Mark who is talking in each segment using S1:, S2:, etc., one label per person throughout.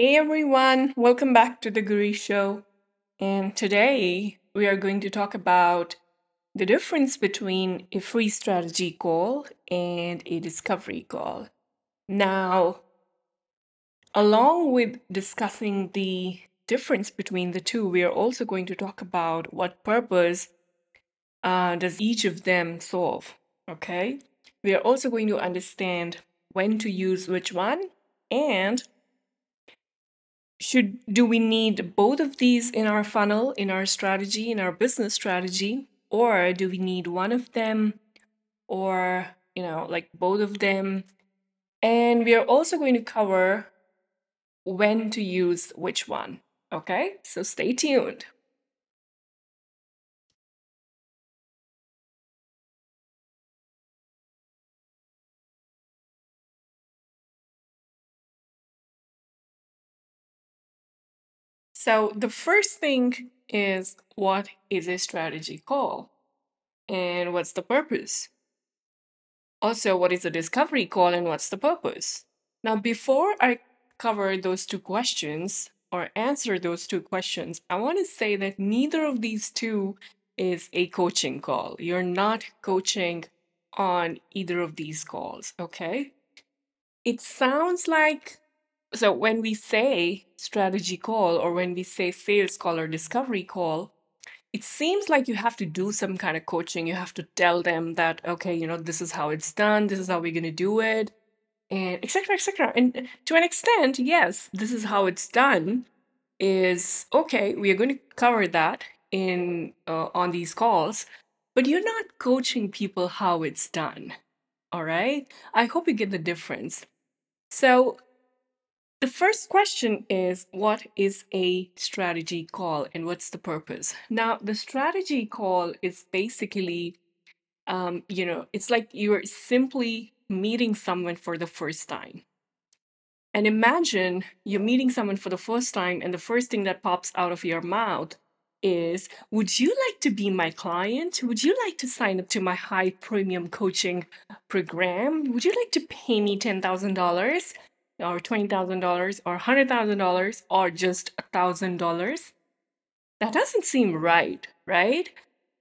S1: Hey everyone, welcome back to the Guri Show. And today we are going to talk about the difference between a free strategy call and a discovery call. Now, along with discussing the difference between the two, we are also going to talk about what purpose uh, does each of them solve. Okay, we are also going to understand when to use which one and should do we need both of these in our funnel in our strategy in our business strategy? Or do we need one of them or you know like both of them? And we are also going to cover when to use which one okay? So stay tuned So the first thing is what is a strategy call and what's the purpose? Also, what is a discovery call and what's the purpose? Now, before I cover those two questions or answer those two questions, I want to say that neither of these two is a coaching call. You're not coaching on either of these calls, okay? It sounds like so when we say strategy call or when we say sales call or discovery call, it seems like you have to do some kind of coaching. You have to tell them that, okay, you know, this is how it's done, this is how we're gonna do it, and etc. etc. And to an extent, yes, this is how it's done. Is okay. We are going to cover that in uh, on these calls, but you're not coaching people how it's done. All right. I hope you get the difference. So the first question is what is a strategy call and what's the purpose? Now, the strategy call is basically, um, you know, it's like you're simply meeting someone for the first time. And imagine you're meeting someone for the first time, and the first thing that pops out of your mouth is Would you like to be my client? Would you like to sign up to my high premium coaching program? Would you like to pay me $10,000? Or $20,000 or $100,000 or just $1,000, that doesn't seem right, right?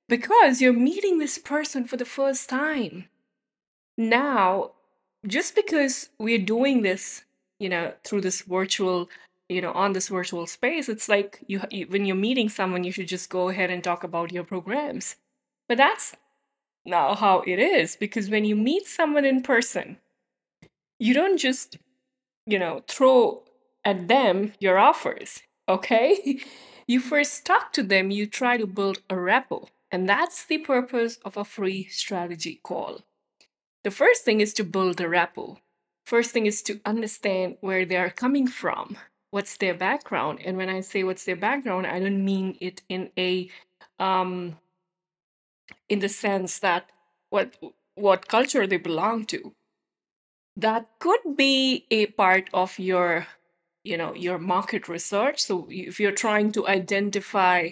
S1: Because you're meeting this person for the first time. Now, just because we're doing this, you know, through this virtual, you know, on this virtual space, it's like you, you when you're meeting someone, you should just go ahead and talk about your programs. But that's not how it is because when you meet someone in person, you don't just you know, throw at them your offers, okay? you first talk to them, you try to build a rapport. And that's the purpose of a free strategy call. The first thing is to build a rapport. First thing is to understand where they are coming from, what's their background. And when I say what's their background, I don't mean it in a um in the sense that what what culture they belong to that could be a part of your you know your market research. So if you're trying to identify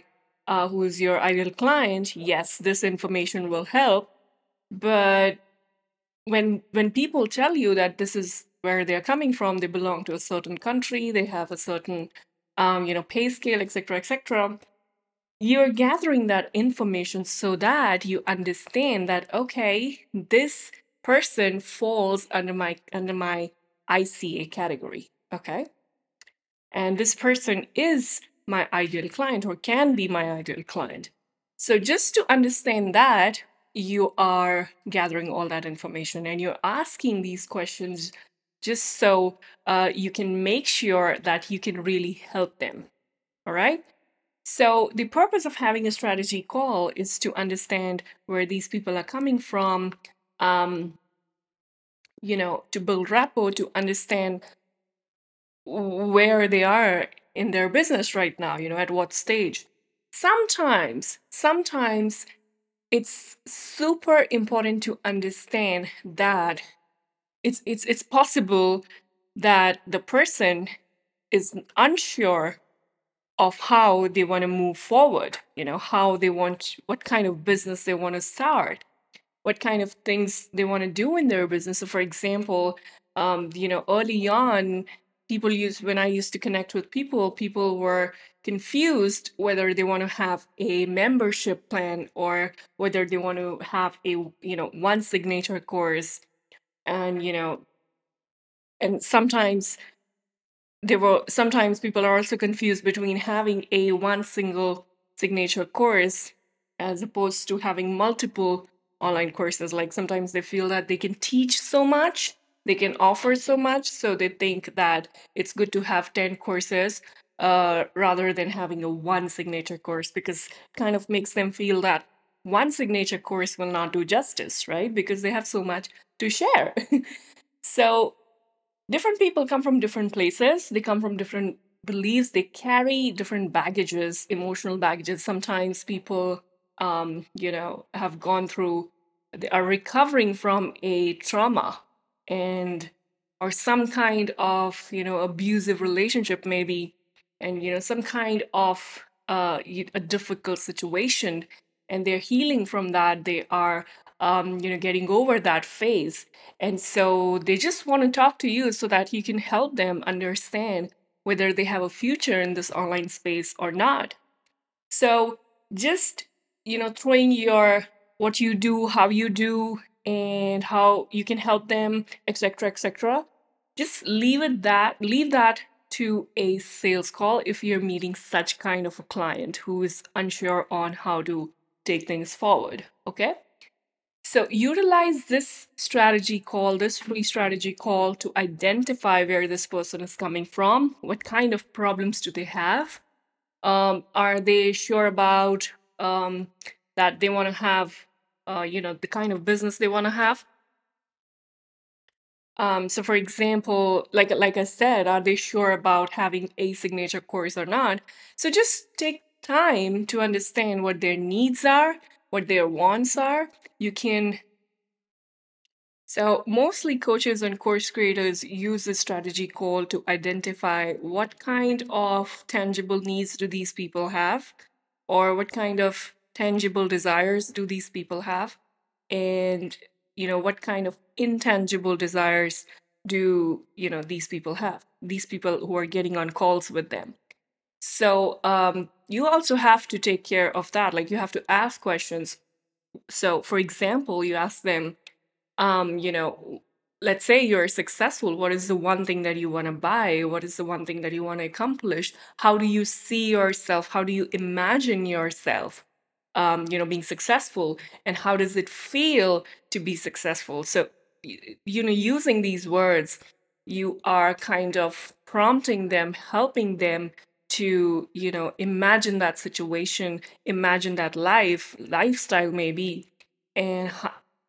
S1: uh, who's your ideal client yes this information will help. But when when people tell you that this is where they're coming from they belong to a certain country they have a certain um, you know pay scale etc etc you're gathering that information so that you understand that okay this person falls under my under my ICA category. Okay. And this person is my ideal client or can be my ideal client. So just to understand that, you are gathering all that information and you're asking these questions just so uh, you can make sure that you can really help them. All right. So, the purpose of having a strategy call is to understand where these people are coming from, um, you know, to build rapport, to understand where they are in their business right now, you know, at what stage. Sometimes, sometimes it's super important to understand that it's it's it's possible that the person is unsure of how they want to move forward, you know, how they want what kind of business they want to start what kind of things they want to do in their business. So, for example, um, you know, early on, people used when I used to connect with people, people were confused whether they want to have a membership plan or whether they want to have a you know one signature course and you know and sometimes there were sometimes people are also confused between having a one single signature course as opposed to having multiple online courses like sometimes they feel that they can teach so much they can offer so much so they think that it's good to have 10 courses uh, rather than having a one signature course because kind of makes them feel that one signature course will not do justice right? Because they have so much to share. So different people come from different places they come from different beliefs they carry different baggages emotional baggages. Sometimes people um, you know have gone through they are recovering from a trauma and or some kind of you know abusive relationship maybe and you know some kind of uh, a difficult situation and they're healing from that. They are um, you know getting over that phase. And so they just want to talk to you so that you can help them understand whether they have a future in this online space or not. So just you know throwing your what you do how you do and how you can help them etc etc just leave it that leave that to a sales call if you're meeting such kind of a client who is unsure on how to take things forward okay? So utilize this strategy call this free strategy call to identify where this person is coming from what kind of problems do they have um, are they sure about um, that they want to have uh, you know the kind of business they want to have. Um, so for example like like i said are they sure about having a signature course or not? So just take time to understand what their needs are what their wants are. You can so mostly coaches and course creators use this strategy call to identify what kind of tangible needs do these people have or what kind of tangible desires do these people have and you know what kind of intangible desires do you know these people have these people who are getting on calls with them so um, you also have to take care of that like you have to ask questions so for example you ask them um, you know, let's say you're successful, what is the one thing that you want to buy? What is the one thing that you want to accomplish? How do you see yourself? How do you imagine yourself? Um, you know, being successful, and how does it feel to be successful? So, you know, using these words, you are kind of prompting them, helping them to, you know, imagine that situation, imagine that life, lifestyle maybe, and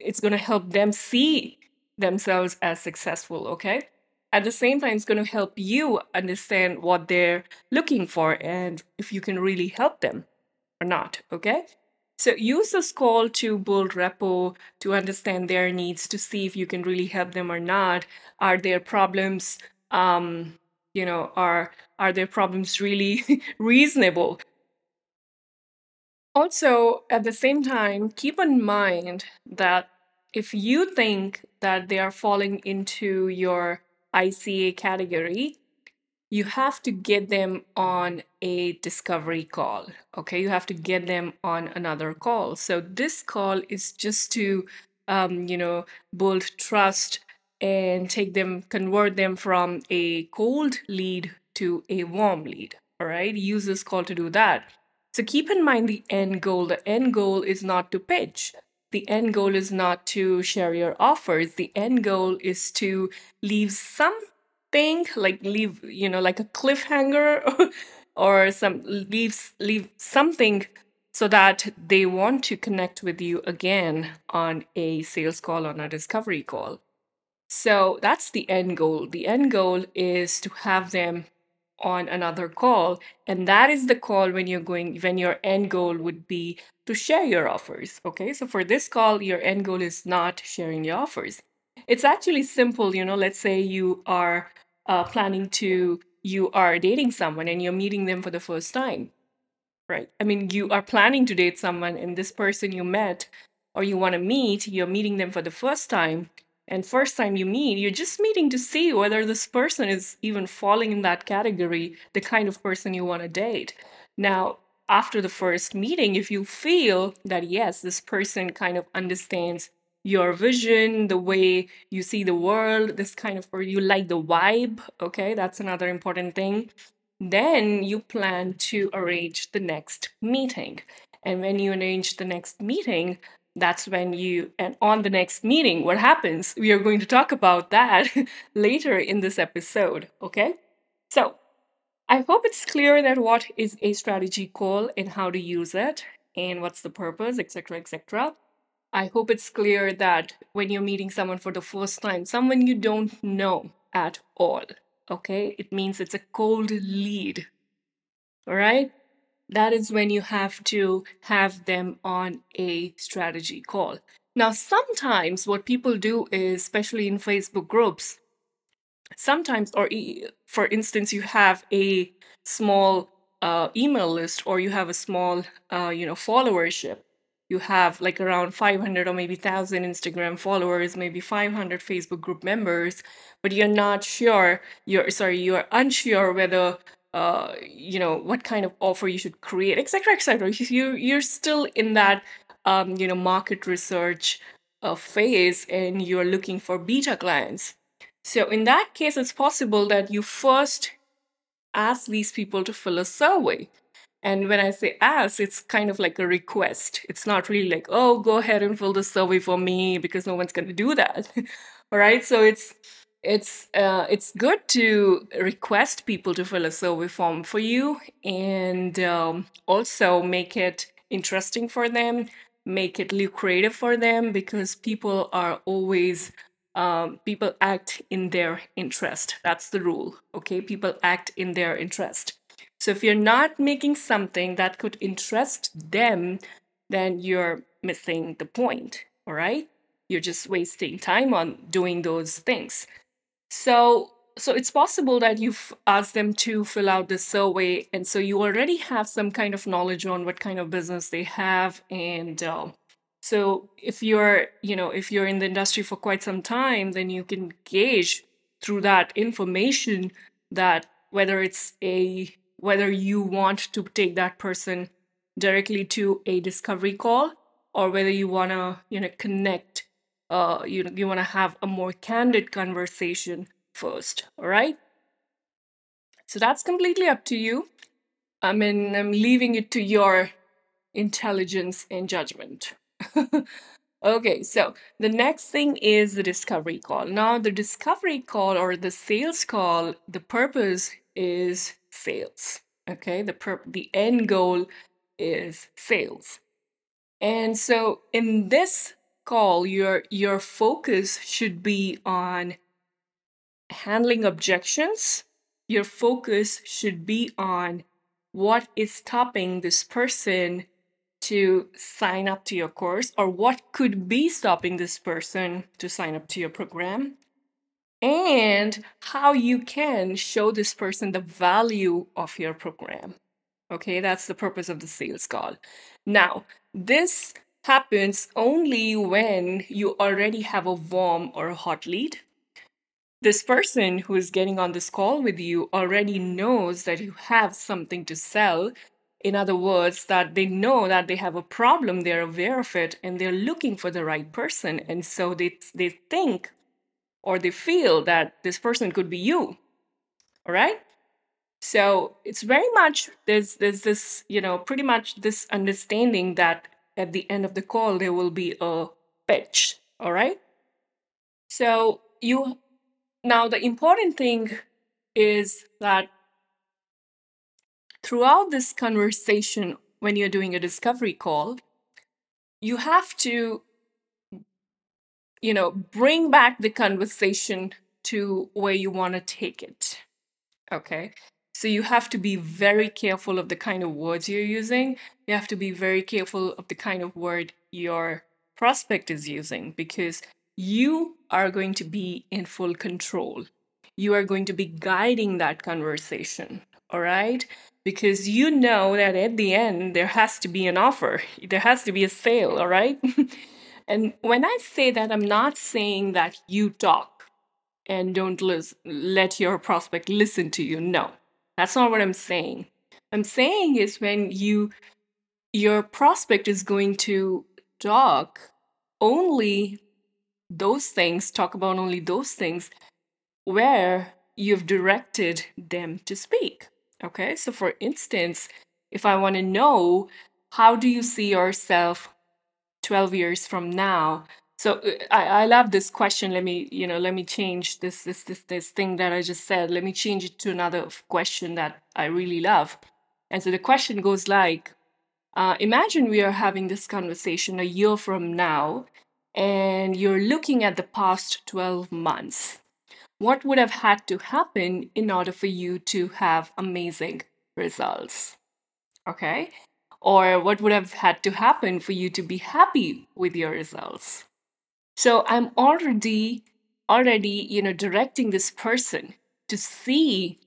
S1: it's going to help them see themselves as successful, okay? At the same time, it's going to help you understand what they're looking for and if you can really help them or not, okay? So use this call to build repo to understand their needs, to see if you can really help them or not. Are their problems, um, you know, are are their problems really reasonable? Also, at the same time, keep in mind that if you think that they are falling into your ICA category, you have to get them on a discovery call. Okay, you have to get them on another call. So this call is just to, um, you know, build trust and take them, convert them from a cold lead to a warm lead. All right, use this call to do that. So keep in mind the end goal. The end goal is not to pitch. The end goal is not to share your offers. The end goal is to leave like leave, you know, like a cliffhanger or some leave leave something so that they want to connect with you again on a sales call on a discovery call. So that's the end goal. The end goal is to have them on another call. And that is the call when you're going, when your end goal would be to share your offers. Okay. So for this call, your end goal is not sharing your offers. It's actually simple. You know, let's say you are uh, planning to, you are dating someone and you're meeting them for the first time, right? I mean, you are planning to date someone and this person you met or you want to meet, you're meeting them for the first time and first time you meet, you're just meeting to see whether this person is even falling in that category, the kind of person you want to date. Now, after the first meeting, if you feel that yes, this person kind of understands your vision, the way you see the world, this kind of, or you like the vibe, okay, that's another important thing. Then you plan to arrange the next meeting. And when you arrange the next meeting, that's when you, and on the next meeting, what happens? We are going to talk about that later in this episode, okay? So, I hope it's clear that what is a strategy call and how to use it and what's the purpose, etc., etc. I hope it's clear that when you're meeting someone for the first time, someone you don't know at all, okay, it means it's a cold lead. All right? That is when you have to have them on a strategy call. Now, sometimes what people do is, especially in Facebook groups, sometimes or for instance you have a small uh, email list or you have a small uh, you know followership you have like around 500 or maybe 1000 instagram followers maybe 500 facebook group members but you're not sure you're sorry you're unsure whether uh, you know what kind of offer you should create etc etc you you're still in that um, you know market research uh, phase and you're looking for beta clients so in that case, it's possible that you first ask these people to fill a survey. And when I say ask, it's kind of like a request. It's not really like, oh, go ahead and fill the survey for me because no one's going to do that. All right. So it's it's uh, it's good to request people to fill a survey form for you and um, also make it interesting for them make it lucrative for them because people are always um, people act in their interest. That's the rule. Okay, people act in their interest. So if you're not making something that could interest them, then you're missing the point. All right, you're just wasting time on doing those things. So so it's possible that you've asked them to fill out the survey and so you already have some kind of knowledge on what kind of business they have and uh, so if you're, you know, if you're in the industry for quite some time, then you can gauge through that information that whether it's a whether you want to take that person directly to a discovery call or whether you want to you know connect uh you know you want to have a more candid conversation first all right? So that's completely up to you. I mean i'm leaving it to your intelligence and judgment. Okay, so the next thing is the discovery call. Now, the discovery call or the sales call, the purpose is sales. Okay, the pur- the end goal is sales. And so in this call, your your focus should be on handling objections. Your focus should be on what is stopping this person to sign up to your course or what could be stopping this person to sign up to your program and how you can show this person the value of your program. Okay, that's the purpose of the sales call. Now, this happens only when you already have a warm or a hot lead. This person who is getting on this call with you already knows that you have something to sell in other words, that they know that they have a problem, they're aware of it, and they're looking for the right person. And so they, they think or they feel that this person could be you. All right? So it's very much there's there's this, you know, pretty much this understanding that at the end of the call there will be a pitch. All right? So you now the important thing is that throughout this conversation, when you're doing a discovery call, you have to, you know, bring back the conversation to where you want to take it. Okay. So you have to be very careful of the kind of words you're using. You have to be very careful of the kind of word your prospect is using because you are going to be in full control. You are going to be guiding that conversation. All right because you know that at the end there has to be an offer there has to be a sale all right And when I say that, I'm not saying that you talk and don't lis- let your prospect listen to you. No, that's not what I'm saying. I'm saying is when you your prospect is going to talk only those things, talk about only those things where you've directed them to speak. Okay, so for instance, if I want to know how do you see yourself 12 years from now? So uh, I, I love this question. Let me, you know, let me change this this this this thing that I just said. Let me change it to another question that I really love. And so the question goes like, uh, imagine we are having this conversation a year from now, and you're looking at the past 12 months. What would have had to happen in order for you to have amazing results? Okay. Or what would have had to happen for you to be happy with your results? So I'm already, already, you know, directing this person to see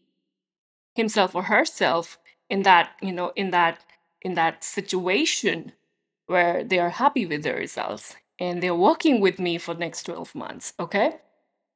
S1: himself or herself in that, you know, in that, in that situation where they are happy with their results and they're working with me for next 12 months. Okay.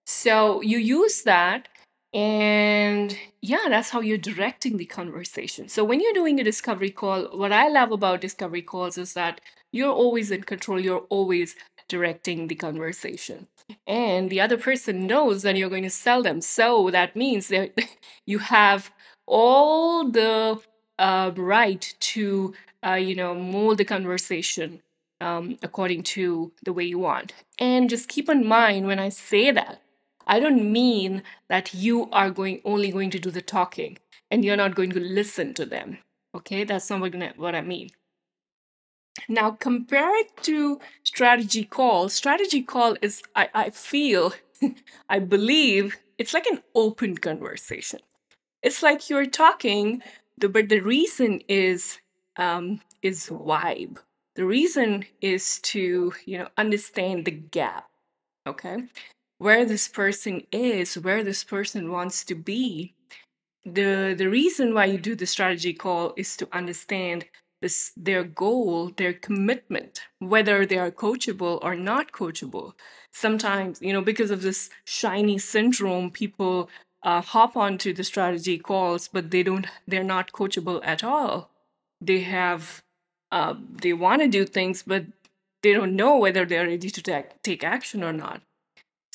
S1: So you use that and yeah, that's how you're directing the conversation. So when you're doing a discovery call, what I love about discovery calls is that you're always in control, you're always directing the conversation. And the other person knows that you're going to sell them. So that means that you have all the uh, right to, uh, you know, mold the conversation um, according to the way you want. And just keep in mind when I say that, I don't mean that you are going only going to do the talking and you're not going to listen to them. Okay, that's not what I mean. Now compare it to strategy call. Strategy call is I, I feel, I believe it's like an open conversation. It's like you're talking, but the reason is um, is vibe. The reason is to you know understand the gap. Okay, where this person is, where this person wants to be. The the reason why you do the strategy call is to understand this their goal, their commitment, whether they are coachable or not coachable. Sometimes, you know, because of this shiny syndrome, people uh, hop onto the strategy calls, but they don't they're not coachable at all. They have uh, they want to do things, but they don't know whether they're ready to take, take action or not.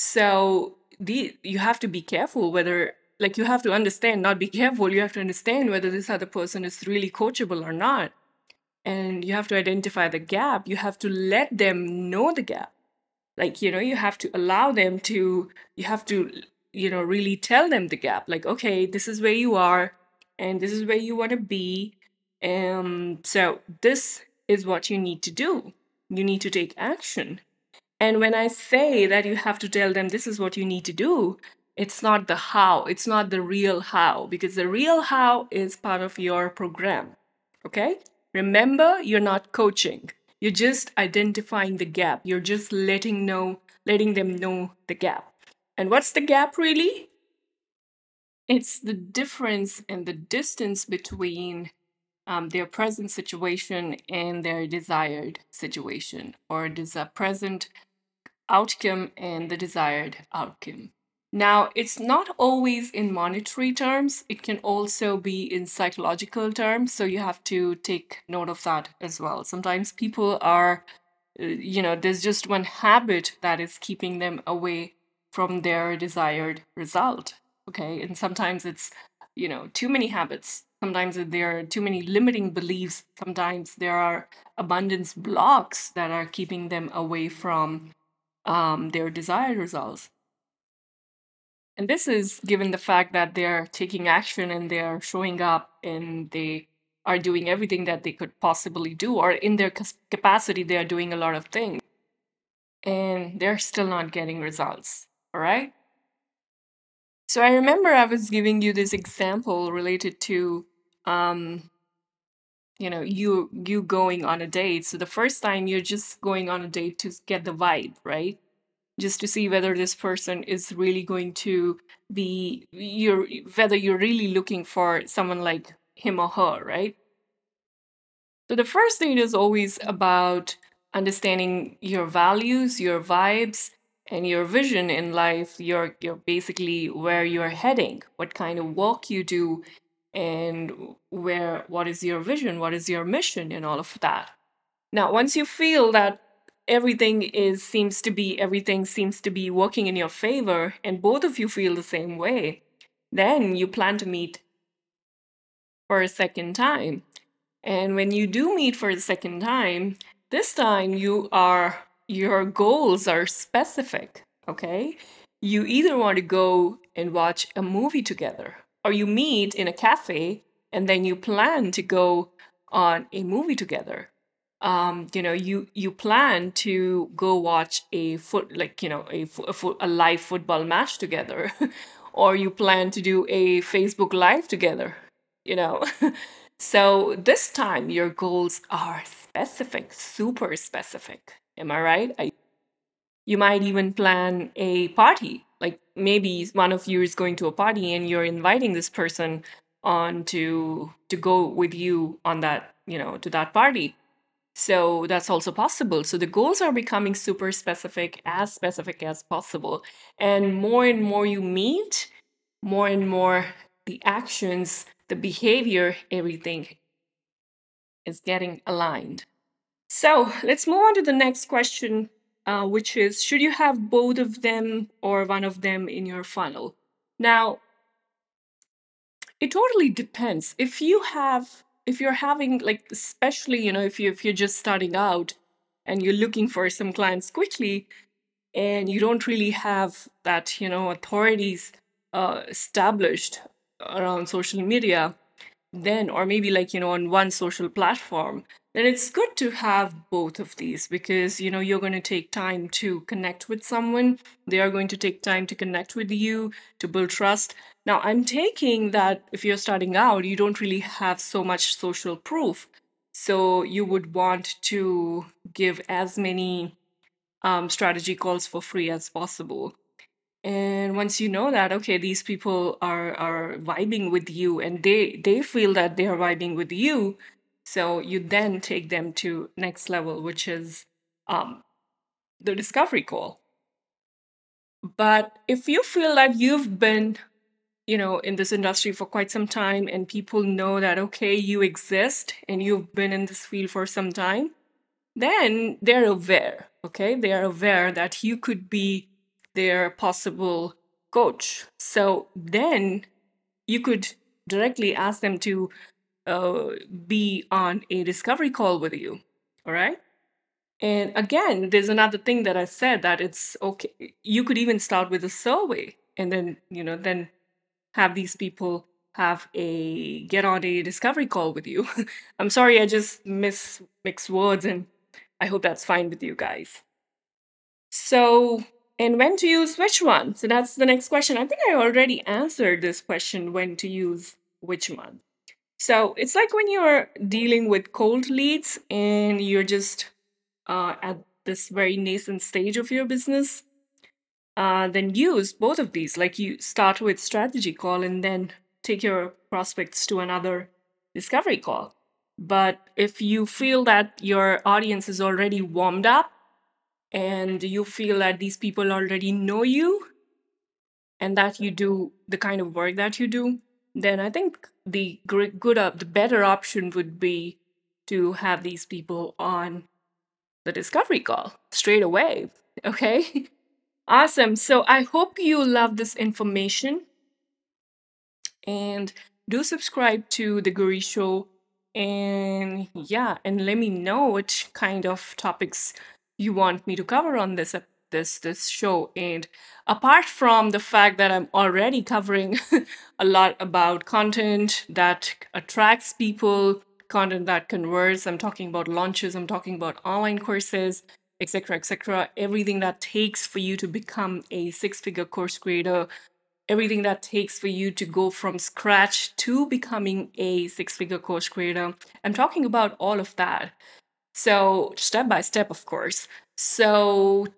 S1: So the you have to be careful whether like you have to understand, not be careful, you have to understand whether this other person is really coachable or not. And you have to identify the gap. You have to let them know the gap. Like, you know, you have to allow them to, you have to, you know, really tell them the gap. Like, okay, this is where you are, and this is where you want to be. And so this is what you need to do. You need to take action. And when I say that you have to tell them this is what you need to do, it's not the how, it's not the real how, because the real how is part of your program. Okay? Remember, you're not coaching. You're just identifying the gap. You're just letting know, letting them know the gap. And what's the gap really? It's the difference and the distance between um, their present situation and their desired situation, or a present outcome and the desired outcome. Now, it's not always in monetary terms, it can also be in psychological terms. So you have to take note of that as well. Sometimes people are, uh, you know, there's just one habit that is keeping them away from their desired result. Okay. And sometimes it's, you know, too many habits. Sometimes there are too many limiting beliefs. Sometimes there are abundance blocks that are keeping them away from um, their desired results. And this is given the fact that they're taking action and they're showing up and they are doing everything that they could possibly do, or in their capacity, they are doing a lot of things and they're still not getting results. All right. So I remember I was giving you this example related to, um, you know, you you going on a date. So the first time you're just going on a date to get the vibe, right? just to see whether this person is really going to be you're whether you're really looking for someone like him or her right so the first date is always about understanding your values, your vibes, and your vision in life. You're you're basically where you're heading, what kind of work you do, and where what is your vision, what is your mission, and all of that. Now, once you feel that everything is seems to be everything seems to be working in your favor, and both of you feel the same way, then you plan to meet for a second time. And when you do meet for the second time, this time you are your goals are specific, okay? You either want to go and watch a movie together or you meet in a cafe and then you plan to go on a movie together. Um, you know, you you plan to go watch a foot like you know a a, fo- a live football match together, or you plan to do a Facebook live together. You know, so this time your goals are specific, super specific. Am I right? I, you might even plan a party. Like maybe one of you is going to a party and you're inviting this person on to to go with you on that, you know, to that party. So that's also possible. So the goals are becoming super specific, as specific as possible. And more and more you meet, more and more the actions, the behavior, everything is getting aligned. So let's move on to the next question, uh, which is Should you have both of them or one of them in your funnel? Now, it totally depends. If you have, if you're having, like, especially, you know, if, you, if you're just starting out and you're looking for some clients quickly and you don't really have that, you know, authorities uh, established around social media, then or maybe like you know on one social platform then it's good to have both of these because you know you're going to take time to connect with someone. They are going to take time to connect with you to build trust. Now i'm taking that if you're starting out you don't really have so much social proof. So you would want to give as many um, strategy calls for free as possible and once you know that okay these people are are vibing with you and they they feel that they are vibing with you so you then take them to next level which is um the discovery call. But if you feel that you've been you know in this industry for quite some time and people know that okay you exist and you've been in this field for some time then they're aware okay? They are aware that you could be their possible coach. So then you could directly ask them to uh, be on a discovery call with you. All right. And again, there's another thing that I said that it's okay. You could even start with a survey and then, you know, then have these people have a get on a discovery call with you. I'm sorry, I just miss mix words and I hope that's fine with you guys. So and when to use which one? So that's the next question. I think I already answered this question when to use which one. So it's like when you're dealing with cold leads and you're just uh, at this very nascent stage of your business, uh, then use both of these. Like you start with strategy call and then take your prospects to another discovery call. But if you feel that your audience is already warmed up and you feel that these people already know you and that you do the kind of work that you do, then I think the good, uh, the better option would be to have these people on the discovery call straight away. Okay, awesome. So I hope you love this information, and do subscribe to the Guri Show. And yeah, and let me know which kind of topics you want me to cover on this this this show and apart from the fact that i'm already covering a lot about content that attracts people content that converts i'm talking about launches i'm talking about online courses etc etc everything that takes for you to become a six figure course creator everything that takes for you to go from scratch to becoming a six figure course creator i'm talking about all of that so, step by step, of course. So,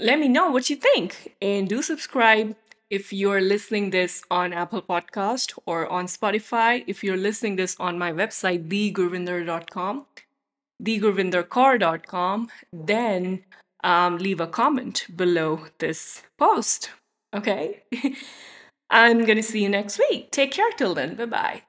S1: let me know what you think and do subscribe if you're listening this on Apple Podcast or on Spotify. If you're listening this on my website, thegurvinder.com. thegurvinderkaur.com, then um, leave a comment below this post. Okay? I'm going to see you next week. Take care till then. Bye bye.